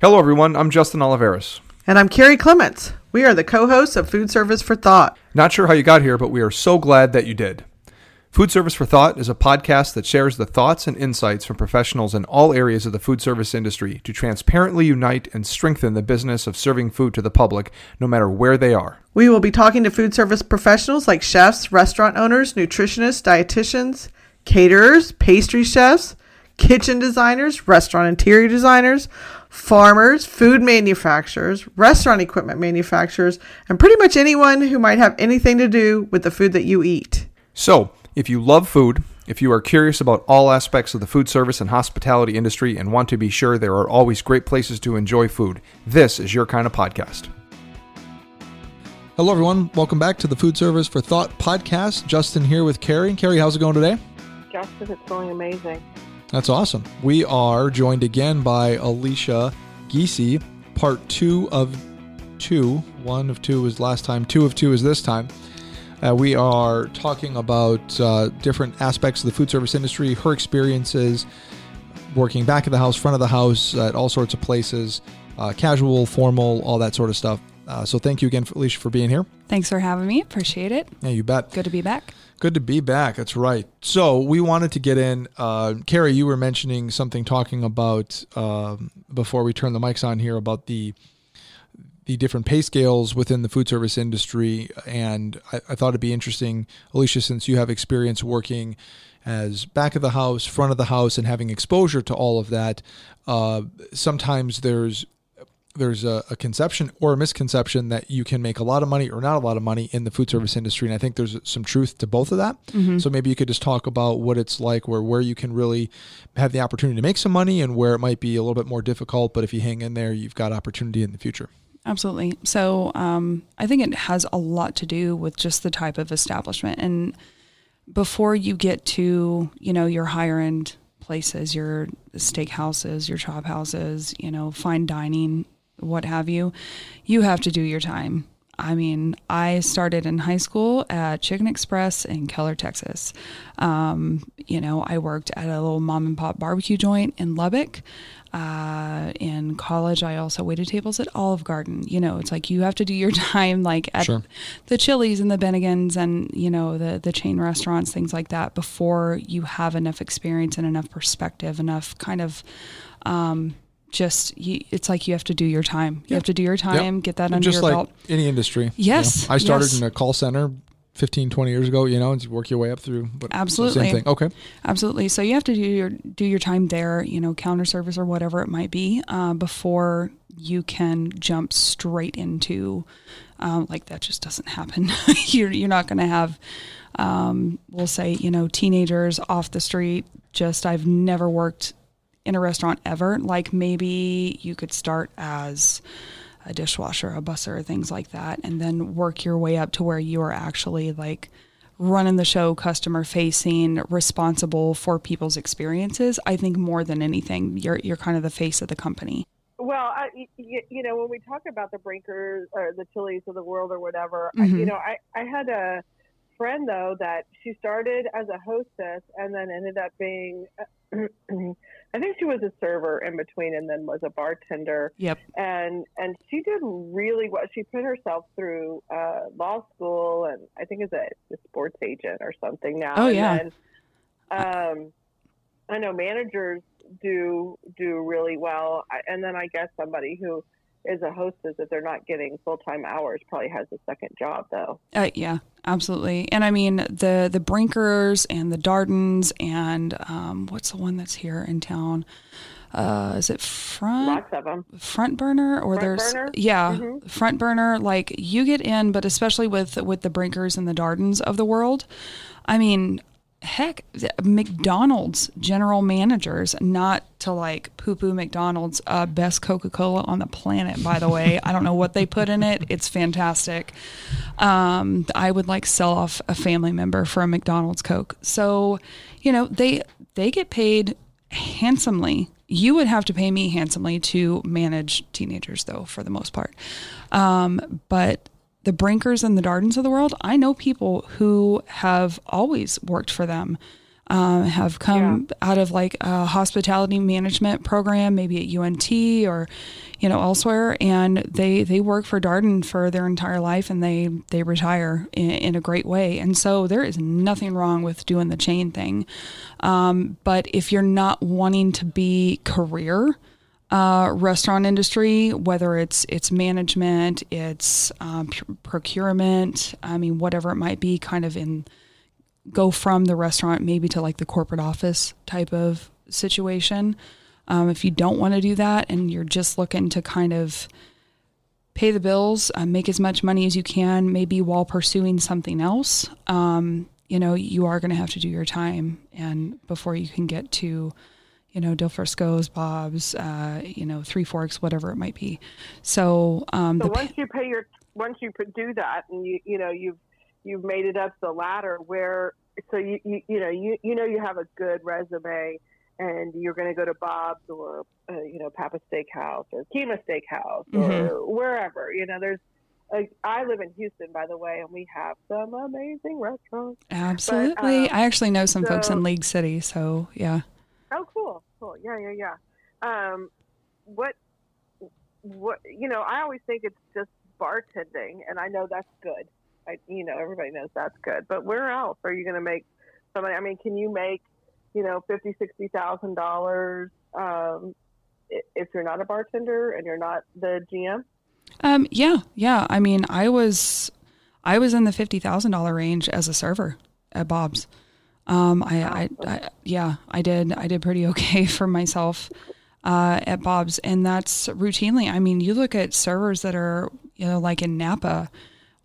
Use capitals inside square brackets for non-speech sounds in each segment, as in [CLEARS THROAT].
Hello, everyone. I'm Justin Oliveris. And I'm Carrie Clements. We are the co hosts of Food Service for Thought. Not sure how you got here, but we are so glad that you did. Food Service for Thought is a podcast that shares the thoughts and insights from professionals in all areas of the food service industry to transparently unite and strengthen the business of serving food to the public, no matter where they are. We will be talking to food service professionals like chefs, restaurant owners, nutritionists, dietitians, caterers, pastry chefs, kitchen designers, restaurant interior designers, farmers, food manufacturers, restaurant equipment manufacturers, and pretty much anyone who might have anything to do with the food that you eat. So, if you love food, if you are curious about all aspects of the food service and hospitality industry and want to be sure there are always great places to enjoy food, this is your kind of podcast. Hello, everyone. Welcome back to the Food Service for Thought podcast. Justin here with Carrie. Carrie, how's it going today? Justin, it's going amazing. That's awesome. We are joined again by Alicia Giese, part two of two. One of two was last time, two of two is this time. Uh, we are talking about uh, different aspects of the food service industry, her experiences working back of the house, front of the house, at all sorts of places, uh, casual, formal, all that sort of stuff. Uh, so thank you again, Alicia, for being here. Thanks for having me. Appreciate it. Yeah, you bet. Good to be back. Good to be back. That's right. So we wanted to get in. Uh, Carrie, you were mentioning something talking about um, before we turn the mics on here about the the different pay scales within the food service industry, and I, I thought it'd be interesting, Alicia, since you have experience working as back of the house, front of the house, and having exposure to all of that. Uh, sometimes there's there's a, a, conception or a misconception that you can make a lot of money or not a lot of money in the food service industry and i think there's some truth to both of that. Mm-hmm. so maybe you could just talk about what it's like where where you can really have the opportunity to make some money and where it might be a little bit more difficult but if you hang in there you've got opportunity in the future. Absolutely. So um, i think it has a lot to do with just the type of establishment. And before you get to you know your higher end places your steakhouses your chop houses you know fine dining what have you, you have to do your time. I mean, I started in high school at Chicken Express in Keller, Texas. Um, you know, I worked at a little mom and pop barbecue joint in Lubbock. Uh, in college, I also waited tables at Olive Garden. You know, it's like you have to do your [LAUGHS] time, like at sure. the Chili's and the Bennigan's and you know the the chain restaurants, things like that, before you have enough experience and enough perspective, enough kind of. Um, just you, it's like you have to do your time. You have to do your time, yep. get that under just your like belt. Any industry. Yes. You know? I started yes. in a call center 15, 20 years ago, you know, and you work your way up through. But Absolutely. Same thing. Okay. Absolutely. So you have to do your do your time there, you know, counter service or whatever it might be, uh, before you can jump straight into, um, like that just doesn't happen. [LAUGHS] you're you're not going to have, um, we'll say, you know, teenagers off the street. Just I've never worked in a restaurant ever. Like maybe you could start as a dishwasher, a busser, things like that, and then work your way up to where you are actually like running the show, customer facing, responsible for people's experiences. I think more than anything, you're you're kind of the face of the company. Well, I, you, you know, when we talk about the Brinkers or the Chili's of the world or whatever, mm-hmm. I, you know, I I had a friend though that she started as a hostess and then ended up being [CLEARS THROAT] I think she was a server in between and then was a bartender. Yep. And and she did really well. She put herself through uh, law school and I think is a, a sports agent or something now. Oh yeah. And then, um, I know managers do do really well. I, and then I guess somebody who is a hostess if they're not getting full time hours probably has a second job though. Uh, yeah, absolutely. And I mean the the Brinkers and the Dardens and um, what's the one that's here in town? Uh, is it front? Lots of them. Front burner or front there's burner? yeah mm-hmm. front burner. Like you get in, but especially with with the Brinkers and the Dardens of the world. I mean, heck, McDonald's general managers, not to like poo poo McDonald's, uh, best Coca Cola on the planet, by the way. I don't know what they put in it. It's fantastic. Um, I would like sell off a family member for a McDonald's Coke. So, you know, they, they get paid handsomely. You would have to pay me handsomely to manage teenagers, though, for the most part. Um, but the Brinkers and the Dardens of the world, I know people who have always worked for them. um, have come yeah. out of like a hospitality management program, maybe at UNT or you know elsewhere, and they they work for Darden for their entire life, and they they retire in, in a great way. And so there is nothing wrong with doing the chain thing, um, but if you're not wanting to be career. Uh, restaurant industry, whether it's it's management, it's um, procurement, I mean, whatever it might be, kind of in go from the restaurant maybe to like the corporate office type of situation. Um, if you don't want to do that and you're just looking to kind of pay the bills, uh, make as much money as you can, maybe while pursuing something else, um, you know, you are going to have to do your time and before you can get to, you know, Del Frisco's, Bob's, uh, you know, Three Forks, whatever it might be. So, um, so once you pay your, once you do that and you, you know, you've you've made it up the ladder where so you, you you know you you know you have a good resume and you're going to go to Bob's or uh, you know Papa Steakhouse or Kima Steakhouse mm-hmm. or wherever you know there's I live in Houston, by the way, and we have some amazing restaurants. Absolutely, but, um, I actually know some so, folks in League City, so yeah. Oh, cool, cool, yeah, yeah, yeah. Um, what, what, you know, I always think it's just bartending, and I know that's good. I, you know, everybody knows that's good. But where else are you going to make somebody? I mean, can you make, you know, fifty, sixty thousand um, dollars if you're not a bartender and you're not the GM? Um, yeah, yeah. I mean, I was, I was in the fifty thousand dollar range as a server at Bob's. Um, I, I, I, yeah, I did, I did pretty [LAUGHS] okay for myself uh, at Bob's, and that's routinely. I mean, you look at servers that are, you know, like in Napa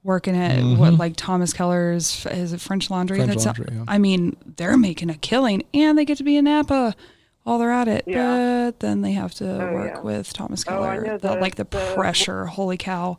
working at mm-hmm. what like Thomas Keller's is it French Laundry? French That's Laundry, yeah. I mean, they're making a killing and they get to be in Napa while they're at it. Yeah. But then they have to oh, work yeah. with Thomas Keller. Oh, the, like the, the, pressure, holy cow.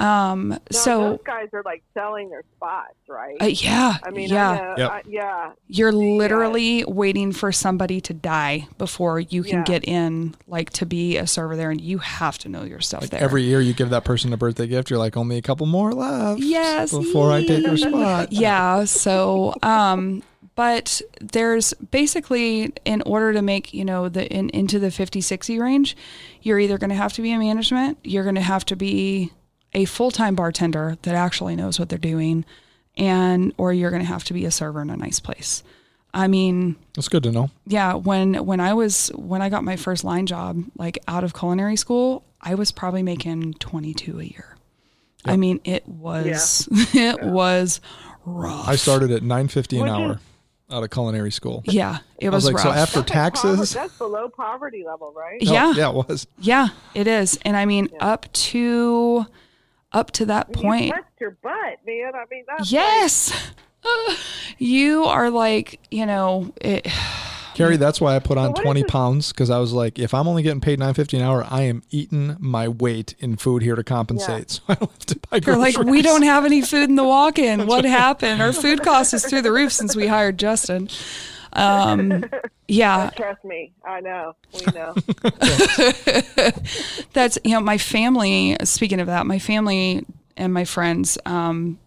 Um, no, so those guys are like selling their spots, right? Uh, yeah. I mean, yeah, I know, yep. I, yeah. You're literally waiting for somebody to die before you can yeah. get in, like to be a server there, and you have to know your stuff like there. Every year, you give that person a birthday gift. You're like, only a couple more left. Yes. Before I take your spot. [LAUGHS] yeah. So, um, but there's basically in order to make you know the in, into the 50 60 range you're either going to have to be in management you're going to have to be a full-time bartender that actually knows what they're doing and or you're going to have to be a server in a nice place. I mean, that's good to know. Yeah, when when I was when I got my first line job like out of culinary school, I was probably making 22 a year. Yep. I mean, it was yeah. [LAUGHS] it yeah. was rough. I started at 9.50 an hour out of culinary school. Yeah, it was, was, like rough. so after taxes. that's below poverty level, right? Yeah, oh, yeah, it was. Yeah, it is, and I mean yeah. up to up to that point. You your butt, man. I mean, yes. Like... [LAUGHS] you are like, you know, it. [SIGHS] Carrie, that's why I put on so 20 pounds because I was like, if I'm only getting paid 9.50 an hour, I am eating my weight in food here to compensate. Yeah. [LAUGHS] So I don't have to buy You're like, we don't have any food in the walk-in. [LAUGHS] what happened? Our food cost is through the roof since we hired Justin. Um, [LAUGHS] yeah. trust me, I know. We know. [LAUGHS] That's you know my family. Speaking of that, my family and my friends um,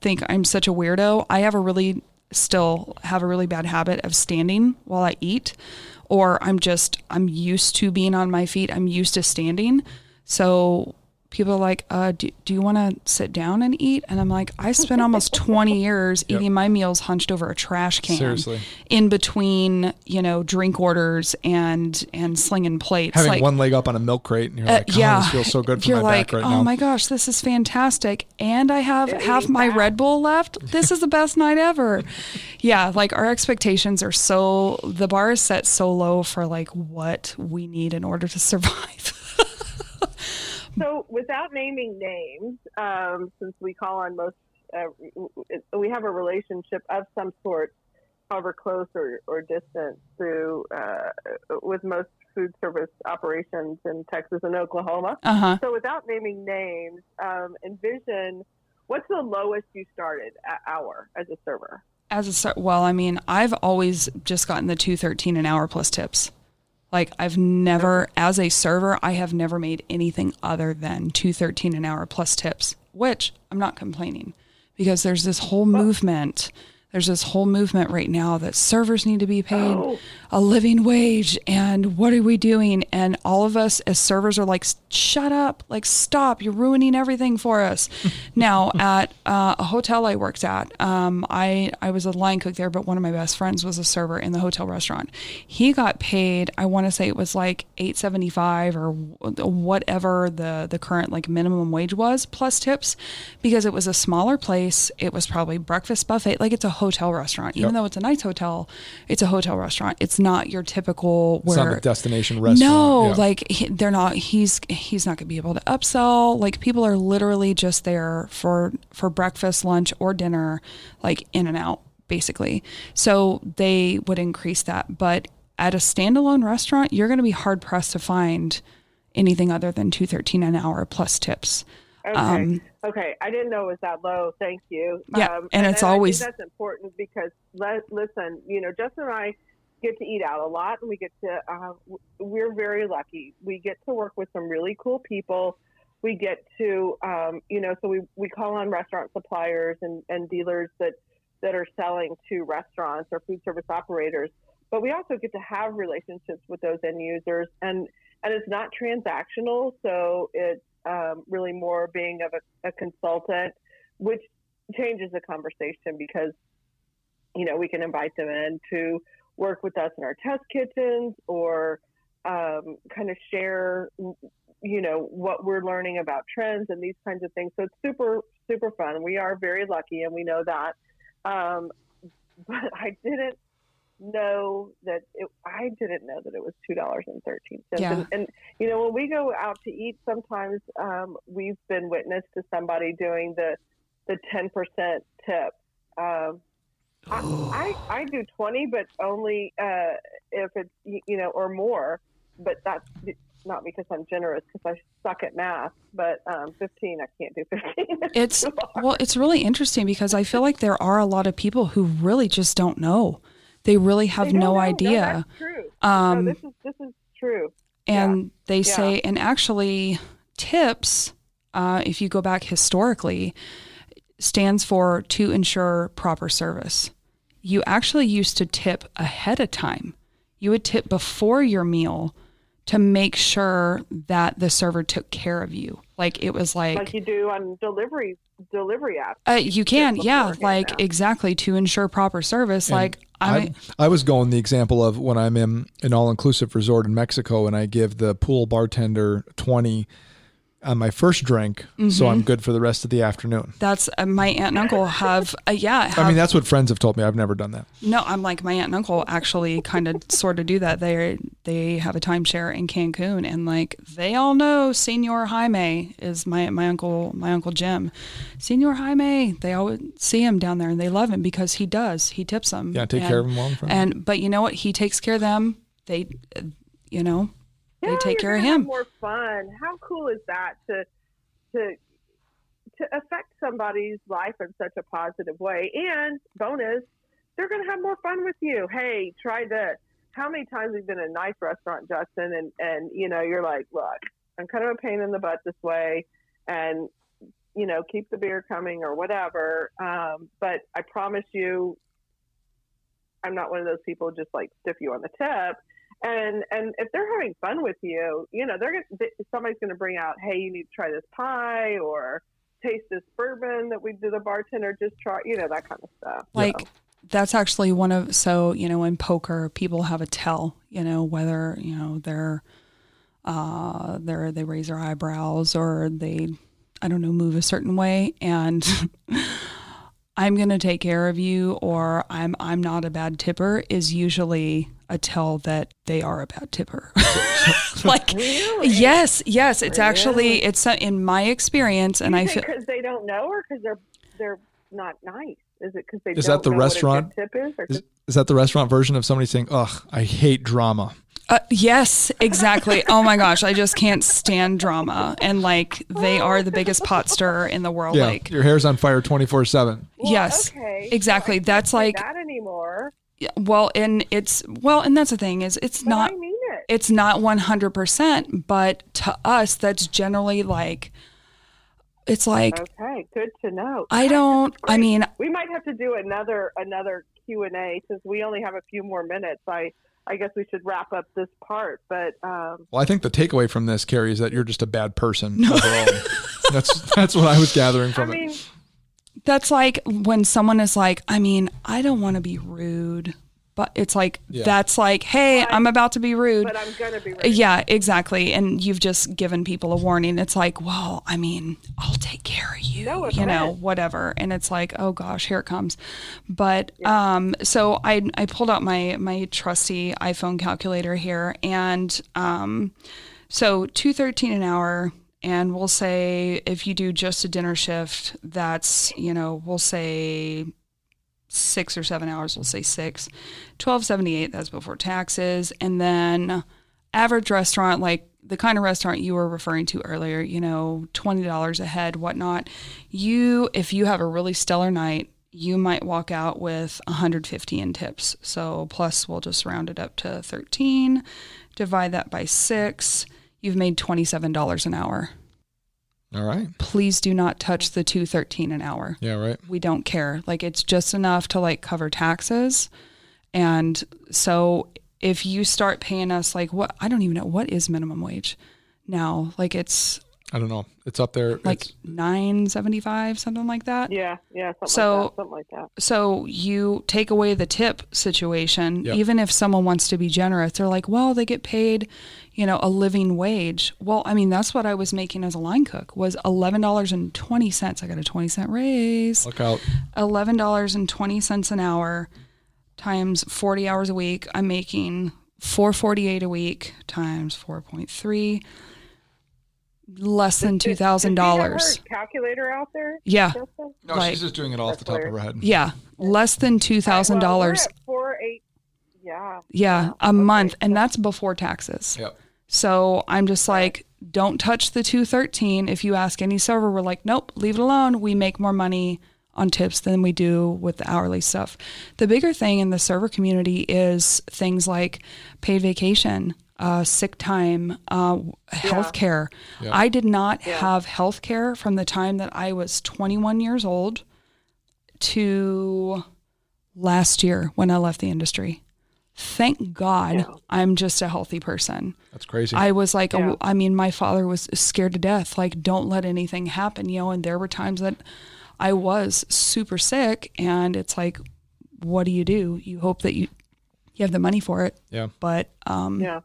think I'm such a weirdo. I have a really still have a really bad habit of standing while I eat, or I'm just I'm used to being on my feet. I'm used to standing. So people are like, uh, do, do you want to sit down and eat? And I'm like, I spent almost [LAUGHS] 20 years yep. eating my meals hunched over a trash can Seriously. in between, you know, drink orders and, and slinging plates. Having like, one leg up on a milk crate and you're like, oh, yeah, this feels so good for you're my like, back right oh now. my gosh, this is fantastic. And I have half my Red Bull left. This is the best night ever. Yeah. Like our expectations are so, the bar is set so low for like what we need in order to [LAUGHS] survive. [LAUGHS] So, without naming names, um, since we call on most, uh, we have a relationship of some sort, however close or, or distant, through uh, with most food service operations in Texas and Oklahoma. Uh-huh. So, without naming names, um, envision what's the lowest you started at hour as a server. As a well, I mean, I've always just gotten the two thirteen an hour plus tips. Like I've never, as a server, I have never made anything other than two thirteen an hour plus tips, which I'm not complaining because there's this whole movement. There's this whole movement right now that servers need to be paid Oh. a living wage and what are we doing? And all of us as servers are like shut up. Like stop. You're ruining everything for us. [LAUGHS] Now at uh, a hotel i worked at um, I, I was a line cook there but one of my best friends was a server in the hotel restaurant. He got paid i want to say it was like 875 or whatever the, the current like minimum wage was plus tips because it was a smaller place. It was probably breakfast buffet. Like it's a hotel restaurant even Yep. though it's a nice hotel it's a hotel restaurant it's not your typical where destination restaurant. no Yeah. like he, they're not he's he's not going to be able to upsell like people are literally just there for for breakfast lunch or dinner like in and out basically so they would increase that but at a standalone restaurant you're going to be hard pressed to find anything other than 213 an hour plus tips Okay. Um, okay. I didn't know it was that low. Thank you. Yeah, and it's I think always- that's important because let, listen, you know, Justin and I get to eat out a lot, and we get to. Uh, we're very lucky. We get to work with some really cool people. We get to, um, you know, so we we call on restaurant suppliers and and dealers that that are selling to restaurants or food service operators. But we also get to have relationships with those end users, and and it's not transactional, so it's um, really more being of a, a consultant, which changes the conversation because you know we can invite them in to work with us in our test kitchens or um, kind of share you know what we're learning about trends and these kinds of things. So it's super super fun. We are very lucky, and we know that. Um, [LAUGHS] but I didn't know that it, I didn't know that it was two dollars and thirteen cents. Yeah. And, and you know, when we go out to eat, sometimes um, we've been witness to somebody doing the the ten percent tip. Um, I, I I do twenty, but only uh, if it's you know or more. But that's not because I'm generous, because I suck at math. But um, fifteen, I can't do fifteen. [LAUGHS] it's well it's really interesting because i feel like there are a lot of people who really just don't know they really have They no know. idea that's true. Um, no, this is this is true. and they Yeah. say and actually tips uh, if you go back historically stands for to ensure proper service you actually used to tip ahead of time you would tip before your meal to make sure that the server took care of you like it was Like like you do on delivery delivery apps. Uh, you can, yeah, like now. exactly to ensure proper service. And like I I, mean, I was going the example of when I'm in an all inclusive resort in Mexico and I give the pool bartender 20 on my first drink, Mm-hmm. so I'm good for the rest of the afternoon. that's uh, my aunt and uncle have. Uh, yeah, have, I mean, that's what friends have told me. I've never done that. no, I'm like my aunt and uncle actually kind of sort of do that. They they have a timeshare in Cancun, and like they all know Senor Jaime is my my uncle my uncle Jim, Senor Jaime. They always see him down there, and they love him because he does. He tips them. Yeah, take and, care of them while I'm from. And but you know what? He takes care of them. They, uh, you know, they take care of him. More fun. How cool is that to to to affect somebody's life in such a positive way? And bonus, they're going to have more fun with you. Hey, try this. How many times have you been in a nice restaurant, Justin, and and you know you're like, look, I'm kind of a pain in the butt this way, and you know keep the beer coming or whatever. Um, but I promise you, I'm not one of those people just like stiff you on the tip and and if they're having fun with you, you know, they're gonna somebody's gonna bring out, hey, you need to try this pie or taste this bourbon that we did the bartender just try, you know, that kind of stuff. like So, that's actually one of so you know in poker people have a tell you know whether you know they're uh they're they raise their eyebrows or they i don't know move a certain way and [LAUGHS] i'm going to take care of you or i'm i'm not a bad tipper is usually a tell that they are a bad tipper [LAUGHS] [LAUGHS] like Really? yes yes it's actually it's uh, in my experience and i feel because they don't know or because they're they're not nice. Is it because they Is don't that the know restaurant? good tip is? Or Is, is that the restaurant version of somebody saying, ugh, I hate drama? Uh, yes, exactly. Oh my gosh, I just can't stand drama, and like they are the biggest pot stirrer in the world. Yeah, Like, your hair's on fire 24 7. Yes, okay. exactly. So That's like that anymore. Yeah, well, and it's well, and that's the thing is it's But not I mean it. it's not one hundred percent, but to us, that's generally like it's like Okay, good to know. I don't. I mean, we might have to do another another Q and A since we only have a few more minutes. I I guess we should wrap up this part, but um, Well, I think the takeaway from this, Carrie, is that you're just a bad person overall. [LAUGHS] that's that's what I was gathering I from mean, it. That's like when someone is like, I mean, I don't want to be rude, but it's like Yeah. that's like, hey, But- I'm about to be rude. but I'm gonna be ready. Yeah, exactly. And you've just given people a warning. It's like, well, I mean, I'll take care of you, No you know, offense. whatever. And it's like, oh gosh, here it comes. But um, so I I pulled out my my trusty iPhone calculator here, and um, so two thirteen an hour. And we'll say if you do just a dinner shift, that's you know we'll say six or seven hours, we'll say six. Twelve seventy eight, that's before taxes. And then average restaurant, like the kind of restaurant you were referring to earlier, you know, twenty dollars a head, whatnot. You if you have a really stellar night, you might walk out with 150 in tips. So plus we'll just round it up to 13, divide that by six. You've made $27 an hour. All right. Please do not touch the 213 an hour Yeah. Right. we don't care. Like it's just enough to like cover taxes. And so if you start paying us like what I don't even know what is minimum wage now. Like it's I don't know. It's up there. like It's- nine seventy five, something like that. yeah, yeah, something So- like that, something like that. So you take away the tip situation, Yep. even if someone wants to be generous, they're like, well, they get paid, you know, a living wage. Well, I mean, that's what I was making as a line cook was eleven dollars and twenty cents. I got a twenty cent raise. look out. eleven dollars and twenty cents an hour times forty hours a week. I'm making four forty eight a week times four point three. Less than two thousand Does she have dollars. Calculator out there. Yeah, Jessica? No, Like- she's just doing it off the top of her head. yeah, less than two thousand dollars. at Four eight. Yeah. Yeah, a Okay. month, and that's before taxes. Yep. So I'm just like, don't touch the 213. If you ask any server, we're like, nope, leave it alone. We make more money on tips than we do with the hourly stuff. The bigger thing in the server community is things like paid vacation, uh, sick time, uh, health care. Yeah. I did not Yeah. have health care from the time that I was 21 years old to last year when I left the industry. Thank God Yeah. I'm just a healthy person. That's crazy. I was like, Yeah. I mean, my father was scared to death. Like, don't let anything happen, you know. And there were times that I was super sick, and it's like, what do you do? You hope that you you have the money for it, yeah. but um, Yeah.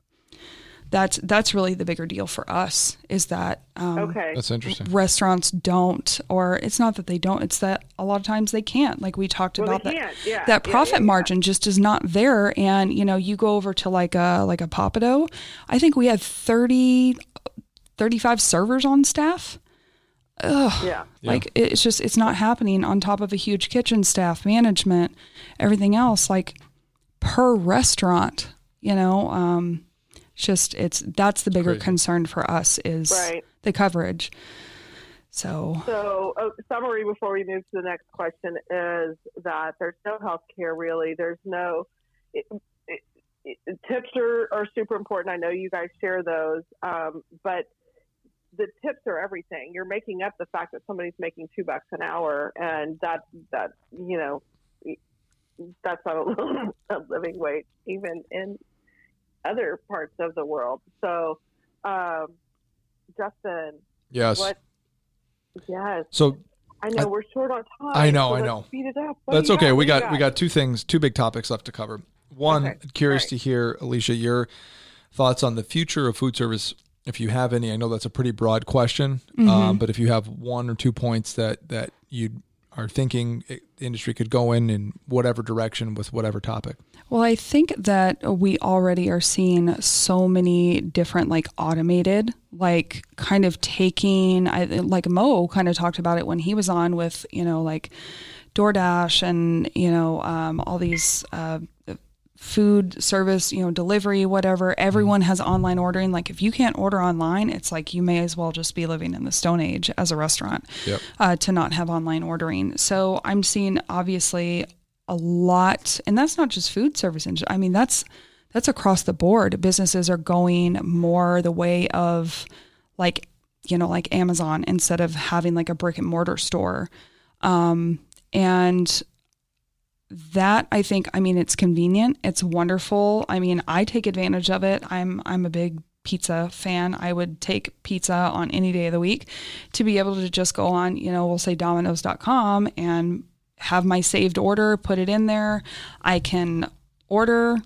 That's that's really the bigger deal for us is that um, Okay. That's interesting. restaurants don't, or it's not that they don't, it's that a lot of times they can't. Like we talked Well, about that. Yeah. that profit yeah, yeah. margin just is not there and you know you go over to like a like a Pappadeaux i think we had 30 35 servers on staff Ugh. Yeah. Yeah. like it's just it's not happening on top of a huge kitchen staff management everything else like per restaurant you know um it's just it's that's the bigger Crazy. concern for us is Right. the coverage so So, a summary before we move to the next question is that there's no health care really. There's no it, it, it, tips are, are super important. I know you guys share those, um, but the tips are everything. You're making up the fact that somebody's making two bucks an hour, and that that you know that's not a, [LAUGHS] a living wage even in other parts of the world. So, um, Justin, Yes. what? Yes, So I know I- we're short on time. I know, so I know. Speed it up. What that's okay. got? We What got we got two things, two big topics left to cover. One, Okay. curious Right. to hear, Alicia, your thoughts on the future of food service, if you have any. I know that's a pretty broad question, Mm-hmm. um, but if you have one or two points that that you are thinking industry could go in in whatever direction with whatever topic. Well, I think that we already are seeing so many different, like automated, like kind of taking, I like Mo kind of talked about it when he was on with, you know, like DoorDash and, you know, um, all these uh, food service, you know, delivery, whatever. Everyone has online ordering. Like if you can't order online, it's like you may as well just be living in the Stone Age as a restaurant Yep. uh, to not have online ordering. So I'm seeing obviously a lot, and that's not just food service. I mean, that's that's across the board. Businesses are going more the way of like you know, like Amazon instead of having like a brick and mortar store. Um, and that I think, I mean, it's convenient. It's wonderful. I mean, I take advantage of it. I'm, I'm a big pizza fan. I would take pizza on any day of the week to be able to just go on, you know, we'll say domino's.com and have my saved order, put it in there. I can order,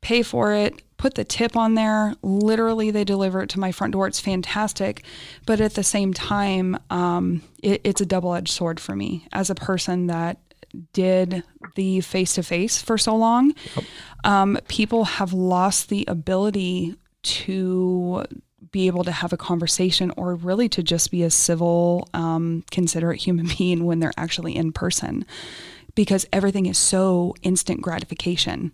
pay for it, put the tip on there. Literally, they deliver it to my front door. It's fantastic. But at the same time, um, it, it's a double edged sword for me as a person that did the face to face for so long. Yep. Um, people have lost the ability to be able to have a conversation or really to just be a civil, um, considerate human [LAUGHS] being when they're actually in person because everything is so instant gratification.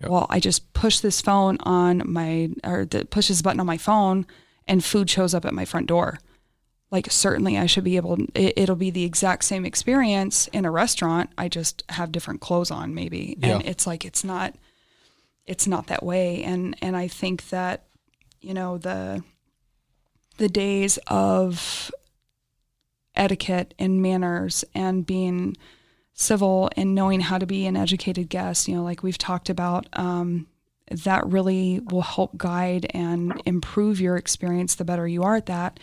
Yep. Well, I just push this phone on my, or the, push this button on my phone and food shows up at my front door. Like, certainly I should be able, it, it'll be the exact same experience in a restaurant. I just have different clothes on, maybe. And it's like, it's not, it's not that way. And, and I think that you know the the days of etiquette and manners and being civil and knowing how to be an educated guest you know like we've talked about um, that really will help guide and improve your experience the better you are at that.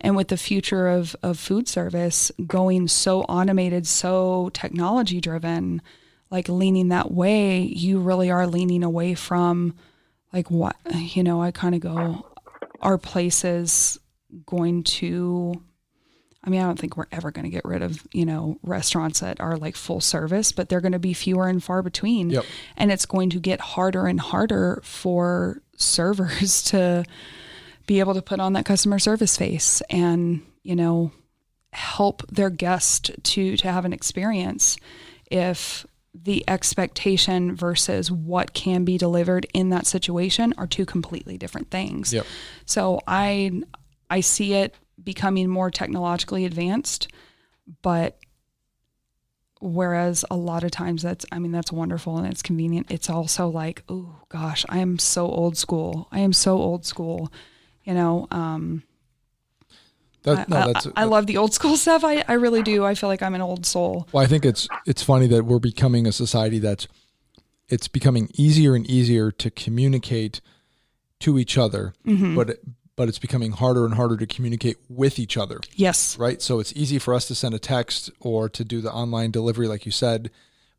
And with the future of, of food service going so automated so technology driven like leaning that way you really are leaning away from like what you know i kind of go are places going to I mean, I don't think we're ever going to get rid of, you know, restaurants that are like full service, but they're going to be fewer and far between. Yep. And it's going to get harder and harder for servers [LAUGHS] to be able to put on that customer service face and, you know, help their guest to to have an experience if the expectation versus what can be delivered in that situation are two completely different things. Yep. So I I see it becoming more technologically advanced, but whereas a lot of times that's I mean that's wonderful and it's convenient, it's also like, oh gosh, I am so old school. I am so old school. You know, um that, no, I, that's, I, I, love the old school [LAUGHS] stuff. I, I really do. I feel like I'm an old soul. Well, I think it's it's funny that we're becoming a society that's it's becoming easier and easier to communicate to each other, mm-hmm. but but it's becoming harder and harder to communicate with each other. Yes. Right. So it's easy for us to send a text or to do the online delivery, like you said,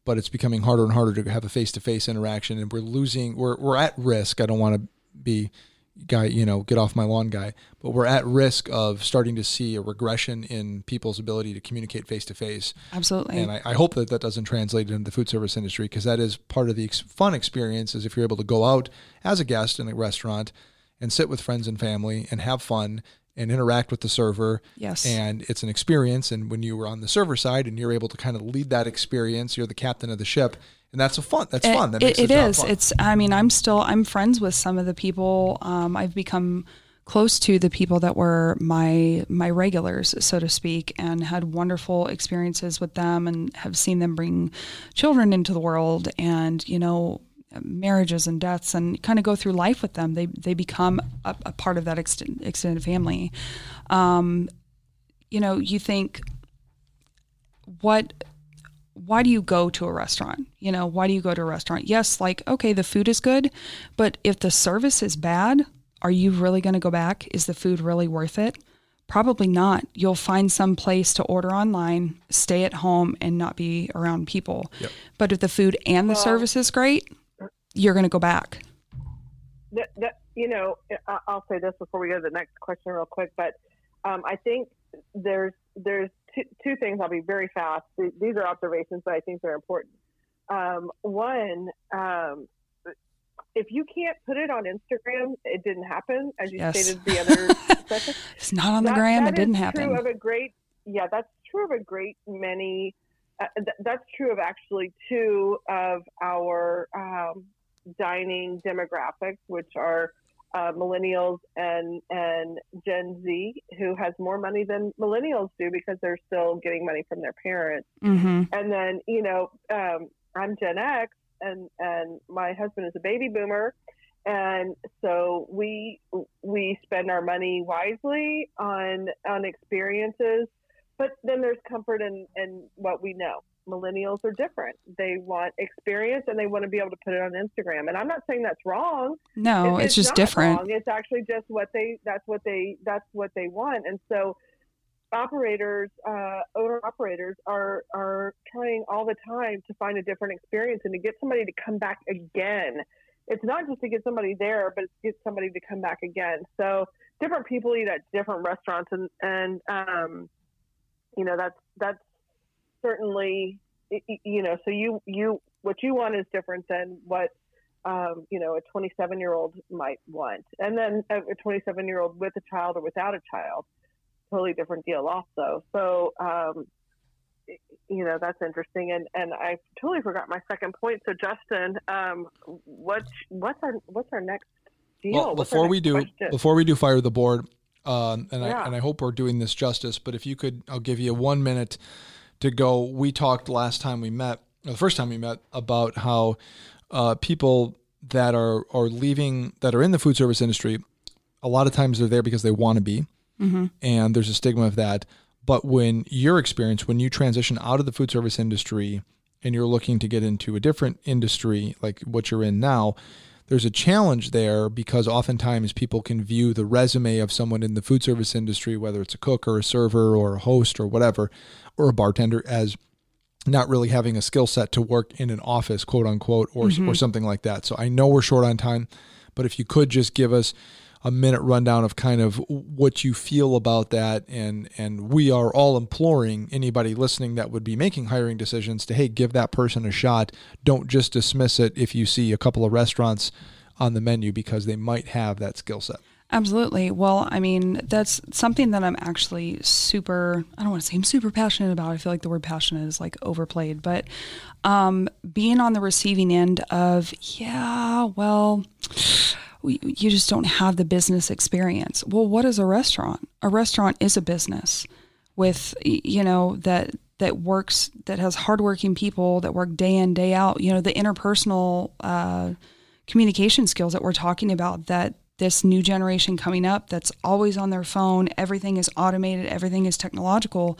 but it's becoming harder and harder to have a face to face interaction, and we're losing. We're we're at risk. I don't want to be guy, you know, get off my lawn guy, but we're at risk of starting to see a regression in people's ability to communicate face to face. Absolutely. And I, I, hope that that doesn't translate into the food service industry because that is part of the ex- fun experience is if you're able to go out as a guest in a restaurant and sit with friends and family and have fun and interact with the server. Yes. And it's an experience. And when you were on the server side and you're able to kind of lead that experience, you're the captain of the ship and that's a fun. That's it, fun. That it, it is. Fun. It's. I mean, I'm still. I'm friends with some of the people. Um, I've become close to the people that were my my regulars, so to speak, and had wonderful experiences with them, and have seen them bring children into the world, and you know marriages and deaths and kind of go through life with them they they become a, a part of that extended family um, you know you think what why do you go to a restaurant? You know, why do you go to a restaurant? Yes, like, okay, the food is good, but if the service is bad, are you really going to go back? Is the food really worth it? Probably not. You'll find some place to order online, stay at home, and not be around people. Yep. But if the food and the well, service is great, you're going to go back. That, that, you know, I'll say this before we go to the next question, real quick. But um, I think there's there's two, two things. I'll be very fast. These are observations, but I think they're important. Um, one, um, if you can't put it on Instagram, it didn't happen, as you yes. stated the other [LAUGHS] session. It's not on the that, gram. That it didn't happen. True of a great, yeah, that's true of a great many. Uh, th- that's true of actually two of our um, dining demographics, which are uh, millennials and and Gen Z who has more money than millennials do because they're still getting money from their parents. Mm-hmm. And then you know um, I'm Gen X and and my husband is a baby boomer, and so we we spend our money wisely on on experiences but then there's comfort in in what we know millennials are different. They want experience and they want to be able to put it on instagram. And i'm not saying that's wrong. No it's, it's just different. wrong. it's actually just what they that's what they that's what they want. And so operators uh, owner operators are are trying all the time to find a different experience and to get somebody to come back again. It's not just to get somebody there, but it's to get somebody to come back again. So different people eat at different restaurants, and and um, you know that's that's certainly you know. So you you what you want is different than what um, you know a 27 year old might want, and then a 27 year old with a child or without a child, totally different deal also. So um, you know that's interesting and and i totally forgot my second point so justin um what's what's our what's our next deal well, before we do question? before we do fire the board um and yeah. i and i hope we're doing this justice but if you could i'll give you a one minute to go we talked last time we met the first time we met about how uh people that are are leaving that are in the food service industry a lot of times they're there because they want to be mm-hmm. and there's a stigma of that but when your experience, when you transition out of the food service industry and you're looking to get into a different industry like what you're in now, there's a challenge there because oftentimes people can view the resume of someone in the food service industry, whether it's a cook or a server or a host or whatever, or a bartender, as not really having a skill set to work in an office, quote unquote, or, mm-hmm. or something like that. So I know we're short on time, but if you could just give us a minute rundown of kind of what you feel about that and and we are all imploring anybody listening that would be making hiring decisions to hey give that person a shot don't just dismiss it if you see a couple of restaurants on the menu because they might have that skill set Absolutely. Well, I mean, that's something that I'm actually super, I don't want to say I'm super passionate about. I feel like the word passionate is like overplayed, but um, being on the receiving end of, yeah, well, you just don't have the business experience. Well, what is a restaurant? A restaurant is a business with you know that that works that has hardworking people that work day in day out. You know the interpersonal uh, communication skills that we're talking about that this new generation coming up that's always on their phone everything is automated everything is technological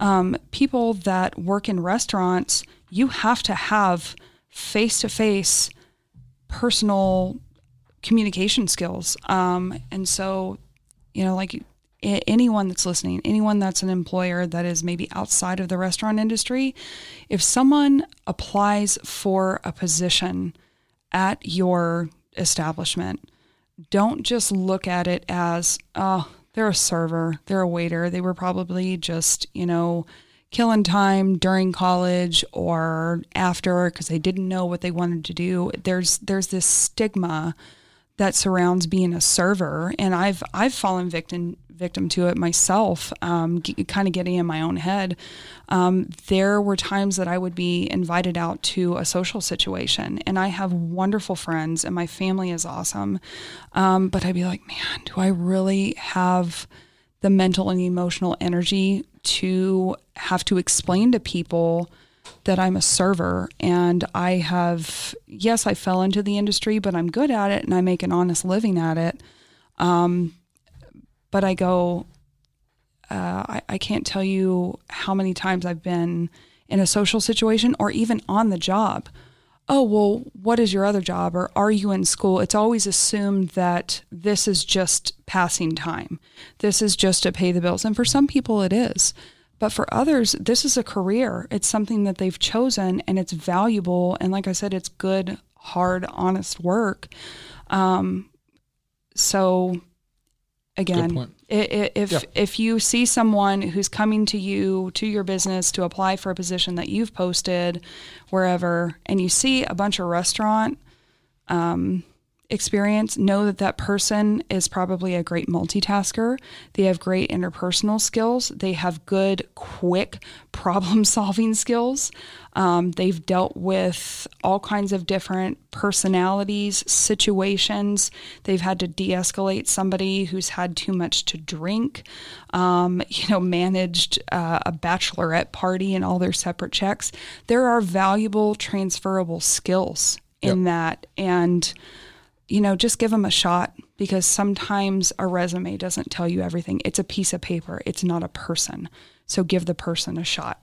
um, people that work in restaurants you have to have face to face personal communication skills. Um, and so, you know, like anyone that's listening, anyone that's an employer that is maybe outside of the restaurant industry, if someone applies for a position at your establishment, don't just look at it as, oh, they're a server, they're a waiter. They were probably just, you know, killing time during college or after because they didn't know what they wanted to do. There's there's this stigma that surrounds being a server, and I've I've fallen victim victim to it myself, um, g- kind of getting in my own head. Um, there were times that I would be invited out to a social situation, and I have wonderful friends, and my family is awesome. Um, but I'd be like, man, do I really have the mental and emotional energy to have to explain to people? That I'm a server and I have, yes, I fell into the industry, but I'm good at it and I make an honest living at it. Um, but I go, uh, I, I can't tell you how many times I've been in a social situation or even on the job. Oh, well, what is your other job? Or are you in school? It's always assumed that this is just passing time. This is just to pay the bills. And for some people, it is. But for others, this is a career. It's something that they've chosen and it's valuable. And like I said, it's good, hard, honest work. Um, so again, if yeah. if you see someone who's coming to you to your business to apply for a position that you've posted wherever, and you see a bunch of restaurant um, experience, know that that person is probably a great multitasker. They have great interpersonal skills. They have good, quick [LAUGHS] problem solving skills. Um, they've dealt with all kinds of different personalities, situations. They've had to de escalate somebody who's had too much to drink, um, [LAUGHS] you know, managed uh, a bachelorette party and all their separate checks. There are valuable transferable skills in yep. that. And you know, just give them a shot because sometimes a resume doesn't tell you everything. It's a piece of paper, it's not a person. So give the person a shot.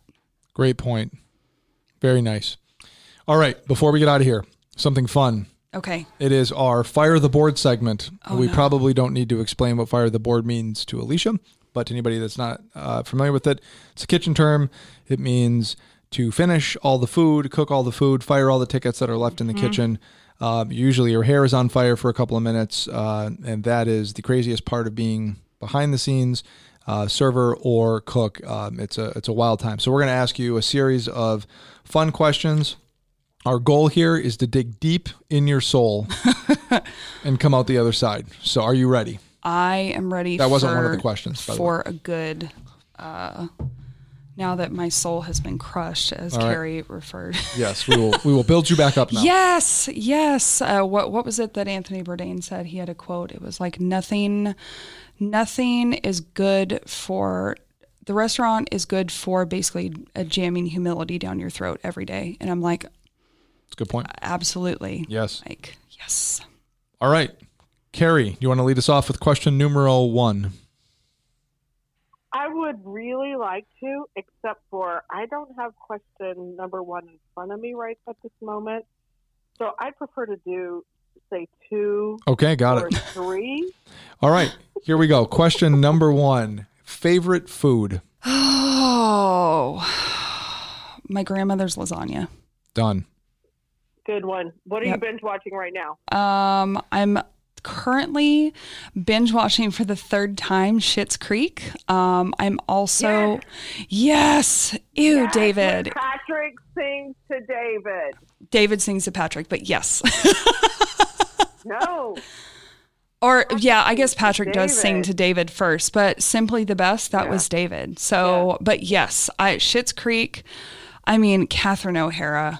Great point. Very nice. All right, before we get out of here, something fun. Okay. It is our Fire the Board segment. Oh, we no. probably don't need to explain what Fire the Board means to Alicia, but to anybody that's not uh, familiar with it, it's a kitchen term. It means to finish all the food, cook all the food, fire all the tickets that are left in the Mm-hmm. kitchen. Um, usually your hair is on fire for a couple of minutes, uh, and that is the craziest part of being behind the scenes. Uh, server or cook, um, it's a it's a wild time. So we're going to ask you a series of fun questions. Our goal here is to dig deep in your soul [LAUGHS] and come out the other side. So, are you ready? I am ready That wasn't one of the questions, by the for a good uh now that my soul has been crushed as. Carrie referred. [LAUGHS] Yes, we will. We will build you back up now. Yes, yes. Uh, what what was it that Anthony Bourdain said? He had a quote. It was like nothing, nothing is good for the restaurant is good for basically a jamming humility down your throat every day. And I'm like, It's a good point. absolutely. Yes. Like yes. All right, Carrie, do you want to lead us off with question numero one? I would really like to, except for I don't have question number one in front of me right at this moment. So I prefer to do, say, two Okay, got or it. three. [LAUGHS] All right, here we go. Question number one: favorite food. [SIGHS] Oh, my grandmother's lasagna. Done. Good one. What are Yep. you binge watching right now? Um, I'm currently binge watching for the third time Schitt's Creek. Um, I'm also yes, ew, Yes, David. Patrick sings to David. David sings to Patrick, but yes. [LAUGHS] No. or yeah, I guess Patrick does sing to David first, but simply the best that was David. So, but yes, I Schitt's Creek. I mean, Catherine O'Hara.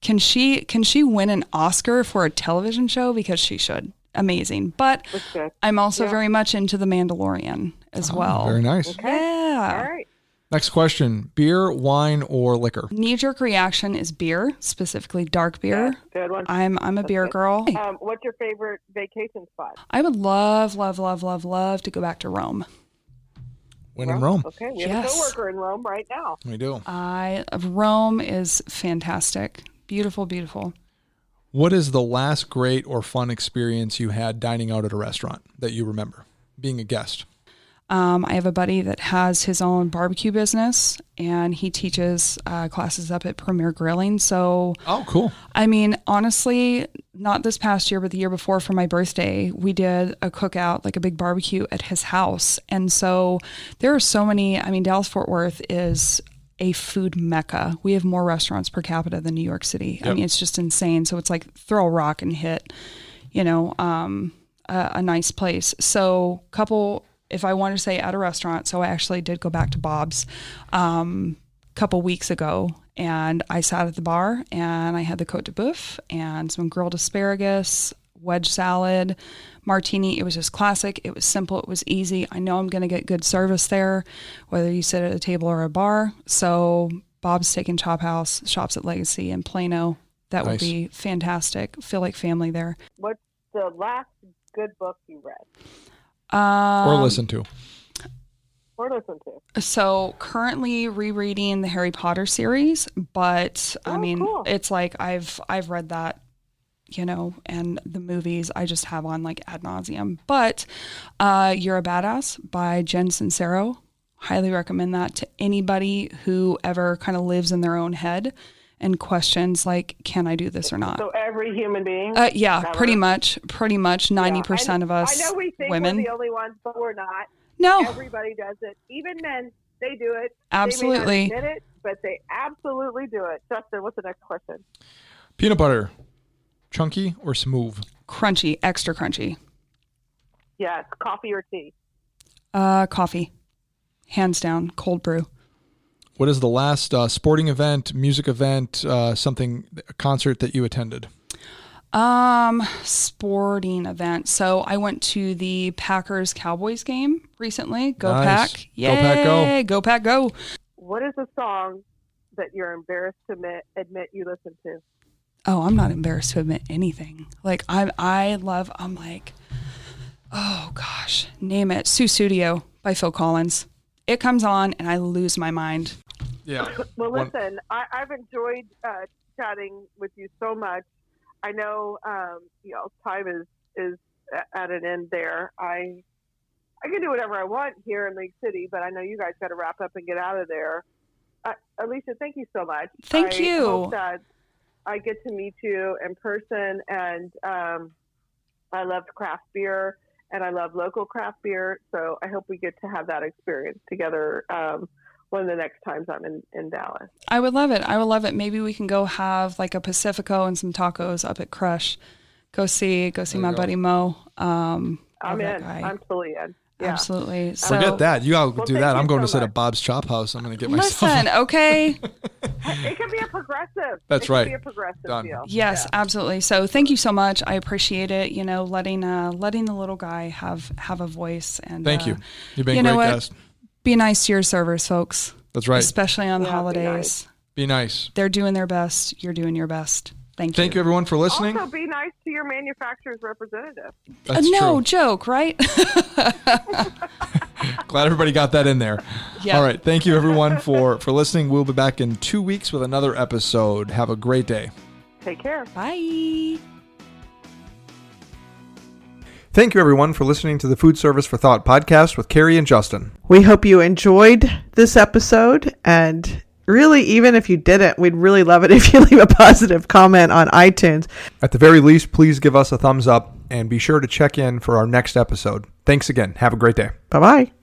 Can she can she win an Oscar for a television show because she should? Amazing. But I'm also very much into The Mandalorian as well. Very nice. Yeah. All right. Next question: beer, wine, or liquor? Knee jerk reaction is beer, specifically dark beer. Good one. I'm I'm a beer good. girl. Um, what's your favorite vacation spot? I would love, love, love, love, love to go back to Rome. When in Rome, Okay, we have Yes. a coworker in Rome right now. we do. I Rome is fantastic. Beautiful, beautiful. What is the last great or fun experience you had dining out at a restaurant that you remember? Being a guest. Um, I have a buddy that has his own barbecue business, and he teaches uh, classes up at Premier Grilling. So Oh, cool. I mean, honestly, not this past year, but the year before for my birthday, we did a cookout, like a big barbecue at his house. And so there are so many, I mean, Dallas Fort Worth is a food mecca. We have more restaurants per capita than New York City. I mean, it's just insane. So it's like throw a rock and hit, you know, um, a, a nice place. So, couple, if I want to say at a restaurant, so I actually did go back to Bob's um, a couple weeks ago and I sat at the bar and I had the Cote de Boeuf and some grilled asparagus, wedge salad, martini. It was just classic. It was simple. It was easy. I know I'm going to get good service there, whether you sit at a table or a bar. So, Bob's Steak and Chop House, shops at Legacy in Plano. That would be fantastic. Feel like family there. What's the last good book you read Um, Or listen to. or listened to? So currently rereading the Harry Potter series, but I Oh, mean, cool. it's like I've I've read that, you know, and the movies I just have on like ad nauseum. But uh, "You're a Badass" by Jen Sincero, highly recommend that to anybody who ever kind of lives in their own head and questions like, "Can I do this or not?" So every human being. Uh, yeah, Ever? pretty much, pretty much ninety percent of us I know we think women. we're the only ones, but we're not. no, Everybody does it. Even men, they do it. Absolutely. They admit it, but they absolutely do it. Justin, what's the next question? Peanut butter, chunky or smooth? crunchy, extra crunchy. Yes, coffee or tea? Uh, coffee, hands down, cold brew. What is the last uh, sporting event, music event, uh, something, a concert that you attended? Um, sporting event. So I went to the Packers Cowboys game recently. Go Nice. Pack! Go Pack, go. Yay! Go Pack! Go! What is a song that you're embarrassed to admit, admit you listen to? Oh, I'm not embarrassed to admit anything. Like I I love I'm like oh gosh, name it. Sussudio by Phil Collins. It comes on and I lose my mind. Yeah. [LAUGHS] Well, listen, I, I've enjoyed uh, chatting with you so much. I know, um, you know, time is is at an end there. I I can do whatever I want here in Lake City, but I know you guys got to wrap up and get out of there. Uh, Alicia, thank you so much. Thank I you. Hope that I get to meet you in person, and um, I love craft beer and I love local craft beer. So I hope we get to have that experience together. Um, one of the next times I'm in, in Dallas. I would love it. I would love it. Maybe we can go have like a Pacifico and some tacos up at Crush. Go see, go see There my go. buddy Mo. Um, I'm in. I'm totally in. Yeah. Absolutely. So, Forget that. You gotta Well, do that. I'm going so to sit much. at Bob's Chop House. I'm gonna get myself. Listen, okay. [LAUGHS] It can be a progressive. That's it can right. Be a progressive Done. deal. Yes, Yeah. absolutely. So thank you so much. I appreciate it. You know, letting uh, letting the little guy have have a voice and Thank uh, you. You've been you a know great what? guest. Be nice to your servers, folks. That's right. Especially on the Yeah, be holidays. nice. Be nice. They're doing their best. You're doing your best. Thank you. Thank you everyone for listening. Also, be nice to your manufacturer's representative. Uh, no true. joke, right? [LAUGHS] Glad everybody got that in there. Yeah. All right. Thank you everyone for for listening. We'll be back in two weeks with another episode. Have a great day. Take care. Bye. Thank you everyone for listening to the Food Service for Thought podcast with Carrie and Justin. We hope you enjoyed this episode. And really, even if you didn't, we'd really love it [LAUGHS] if you leave a positive comment on iTunes. At the very least, please give us a thumbs up and be sure to check in for our next episode. Thanks again. Have a great day. Bye bye.